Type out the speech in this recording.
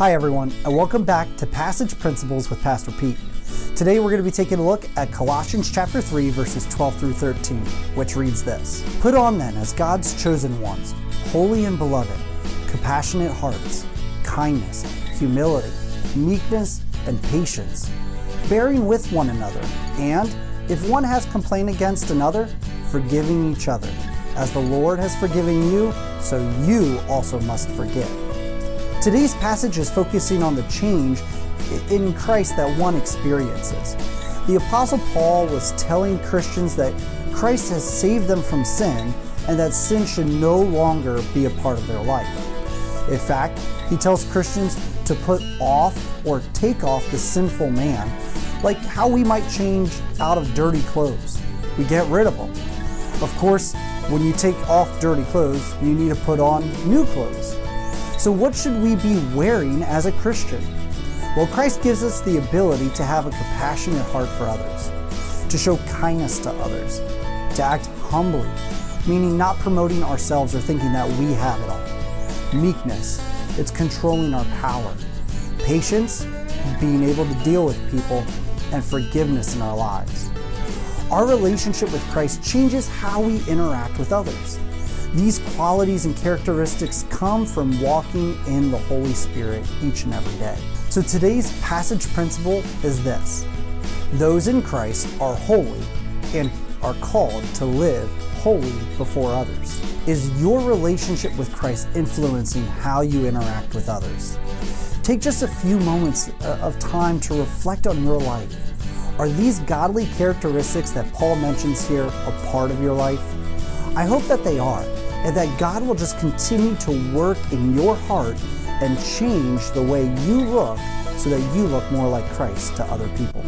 Hi, everyone, and welcome back to Passage Principles with Pastor Pete. Today we're going to be taking a look at Colossians chapter 3, verses 12 through 13, which reads this Put on then, as God's chosen ones, holy and beloved, compassionate hearts, kindness, humility, meekness, and patience, bearing with one another, and if one has complained against another, forgiving each other. As the Lord has forgiven you, so you also must forgive. Today's passage is focusing on the change in Christ that one experiences. The Apostle Paul was telling Christians that Christ has saved them from sin and that sin should no longer be a part of their life. In fact, he tells Christians to put off or take off the sinful man, like how we might change out of dirty clothes. We get rid of them. Of course, when you take off dirty clothes, you need to put on new clothes. So, what should we be wearing as a Christian? Well, Christ gives us the ability to have a compassionate heart for others, to show kindness to others, to act humbly, meaning not promoting ourselves or thinking that we have it all. Meekness, it's controlling our power. Patience, being able to deal with people, and forgiveness in our lives. Our relationship with Christ changes how we interact with others. These qualities and characteristics come from walking in the Holy Spirit each and every day. So today's passage principle is this those in Christ are holy and are called to live holy before others. Is your relationship with Christ influencing how you interact with others? Take just a few moments uh, of time to reflect on your life. Are these godly characteristics that Paul mentions here a part of your life? I hope that they are and that God will just continue to work in your heart and change the way you look so that you look more like Christ to other people.